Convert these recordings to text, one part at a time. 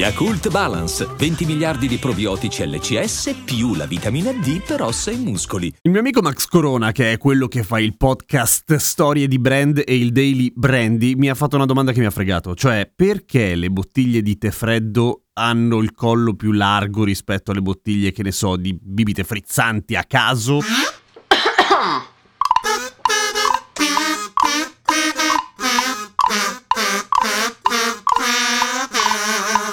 Yakult Balance, 20 miliardi di probiotici LCS più la vitamina D per ossa e muscoli. Il mio amico Max Corona, che è quello che fa il podcast Storie di Brand e il Daily Brandy, mi ha fatto una domanda che mi ha fregato, cioè perché le bottiglie di tè freddo hanno il collo più largo rispetto alle bottiglie, che ne so, di bibite frizzanti a caso?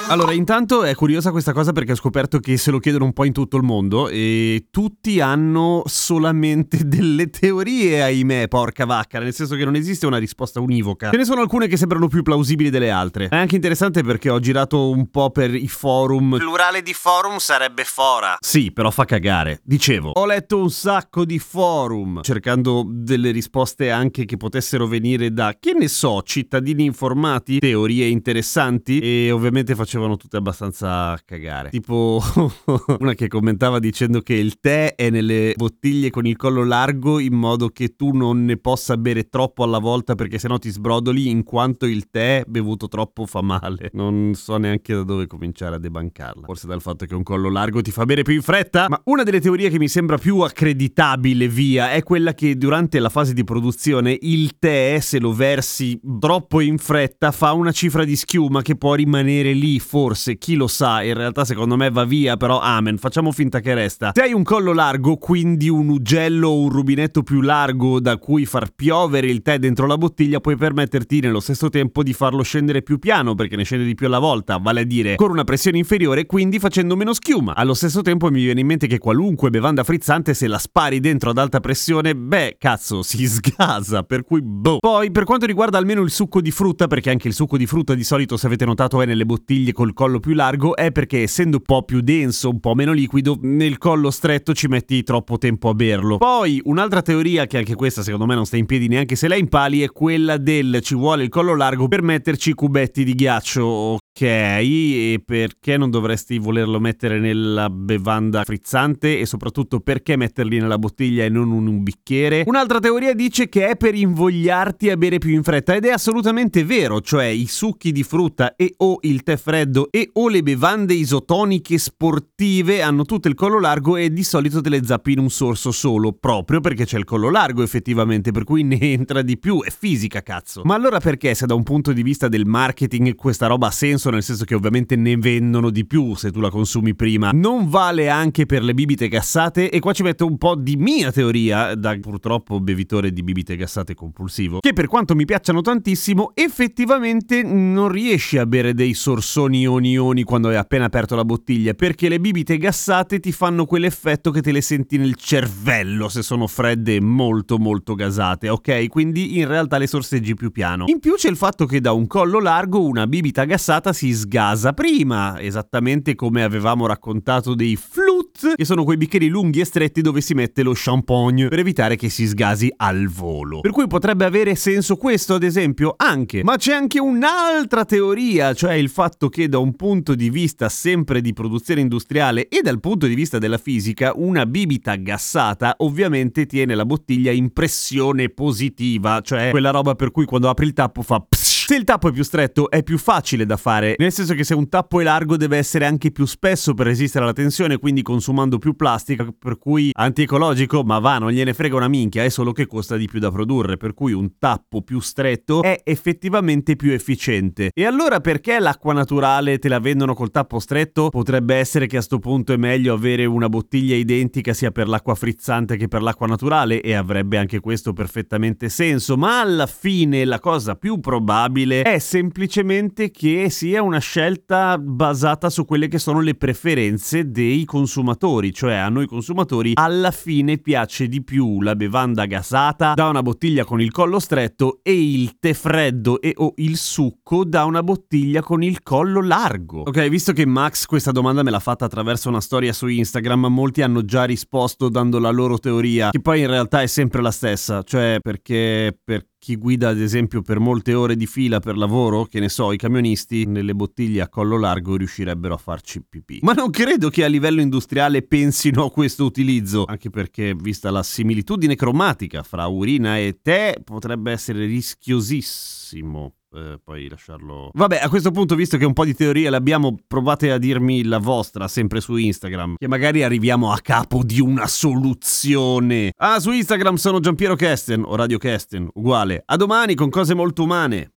Allora, intanto è curiosa questa cosa perché ho scoperto che se lo chiedono un po' in tutto il mondo e tutti hanno solamente delle teorie, ahimè, porca vacca, nel senso che non esiste una risposta univoca. Ce ne sono alcune che sembrano più plausibili delle altre. È anche interessante perché ho girato un po' per i forum. Plurale di forum sarebbe fora. Sì, però fa cagare. Dicevo, ho letto un sacco di forum cercando delle risposte anche che potessero venire da, che ne so, cittadini informati, teorie interessanti e ovviamente facevo facevano tutte abbastanza cagare. Tipo una che commentava dicendo che il tè è nelle bottiglie con il collo largo in modo che tu non ne possa bere troppo alla volta perché sennò ti sbrodoli in quanto il tè bevuto troppo fa male. Non so neanche da dove cominciare a debancarla. Forse dal fatto che un collo largo ti fa bere più in fretta? Ma una delle teorie che mi sembra più accreditabile via è quella che durante la fase di produzione il tè se lo versi troppo in fretta fa una cifra di schiuma che può rimanere lì forse, chi lo sa, in realtà secondo me va via, però amen, facciamo finta che resta. Se hai un collo largo, quindi un ugello o un rubinetto più largo da cui far piovere il tè dentro la bottiglia, puoi permetterti nello stesso tempo di farlo scendere più piano, perché ne scende di più alla volta, vale a dire con una pressione inferiore, quindi facendo meno schiuma. Allo stesso tempo mi viene in mente che qualunque bevanda frizzante, se la spari dentro ad alta pressione, beh, cazzo, si sgasa, per cui boh. Poi, per quanto riguarda almeno il succo di frutta, perché anche il succo di frutta di solito, se avete notato, è nelle bottiglie col collo più largo è perché essendo un po' più denso, un po' meno liquido, nel collo stretto ci metti troppo tempo a berlo. Poi un'altra teoria che anche questa secondo me non sta in piedi neanche se la impali è quella del ci vuole il collo largo per metterci cubetti di ghiaccio Ok, e perché non dovresti volerlo mettere nella bevanda frizzante e soprattutto perché metterli nella bottiglia e non in un bicchiere? Un'altra teoria dice che è per invogliarti a bere più in fretta ed è assolutamente vero, cioè i succhi di frutta e o il tè freddo e o le bevande isotoniche sportive hanno tutto il collo largo e di solito te le zappi in un sorso solo, proprio perché c'è il collo largo effettivamente, per cui ne entra di più, è fisica cazzo. Ma allora perché se da un punto di vista del marketing questa roba ha senso, nel senso che ovviamente ne vendono di più se tu la consumi prima. Non vale anche per le bibite gassate e qua ci metto un po' di mia teoria, da purtroppo bevitore di bibite gassate compulsivo, che per quanto mi piacciono tantissimo, effettivamente non riesci a bere dei sorsoni ioni ioni quando hai appena aperto la bottiglia, perché le bibite gassate ti fanno quell'effetto che te le senti nel cervello se sono fredde e molto molto gasate, ok? Quindi in realtà le sorseggi più piano. In più c'è il fatto che da un collo largo una bibita gassata si sgasa prima, esattamente come avevamo raccontato dei flute, che sono quei bicchieri lunghi e stretti dove si mette lo champagne per evitare che si sgasi al volo. Per cui potrebbe avere senso questo, ad esempio, anche. Ma c'è anche un'altra teoria, cioè il fatto che da un punto di vista sempre di produzione industriale e dal punto di vista della fisica, una bibita gassata ovviamente tiene la bottiglia in pressione positiva, cioè quella roba per cui quando apri il tappo fa pss se il tappo è più stretto è più facile da fare, nel senso che se un tappo è largo deve essere anche più spesso per resistere alla tensione, quindi consumando più plastica, per cui antiecologico, ma va, non gliene frega una minchia, è solo che costa di più da produrre, per cui un tappo più stretto è effettivamente più efficiente. E allora perché l'acqua naturale te la vendono col tappo stretto? Potrebbe essere che a sto punto è meglio avere una bottiglia identica sia per l'acqua frizzante che per l'acqua naturale e avrebbe anche questo perfettamente senso, ma alla fine la cosa più probabile probabile è semplicemente che sia una scelta basata su quelle che sono le preferenze dei consumatori, cioè a noi consumatori alla fine piace di più la bevanda gasata da una bottiglia con il collo stretto e il tè freddo e o il succo da una bottiglia con il collo largo. Ok, visto che Max questa domanda me l'ha fatta attraverso una storia su Instagram, molti hanno già risposto dando la loro teoria, che poi in realtà è sempre la stessa, cioè perché, perché chi guida ad esempio per molte ore di fila per lavoro, che ne so, i camionisti nelle bottiglie a collo largo riuscirebbero a farci pipì. Ma non credo che a livello industriale pensino a questo utilizzo, anche perché vista la similitudine cromatica fra urina e tè potrebbe essere rischiosissimo eh, poi lasciarlo. Vabbè, a questo punto, visto che un po' di teorie le abbiamo, provate a dirmi la vostra sempre su Instagram, che magari arriviamo a capo di una soluzione. Ah, su Instagram sono Giampiero Kesten o Radio Kesten, uguale. A domani con cose molto umane.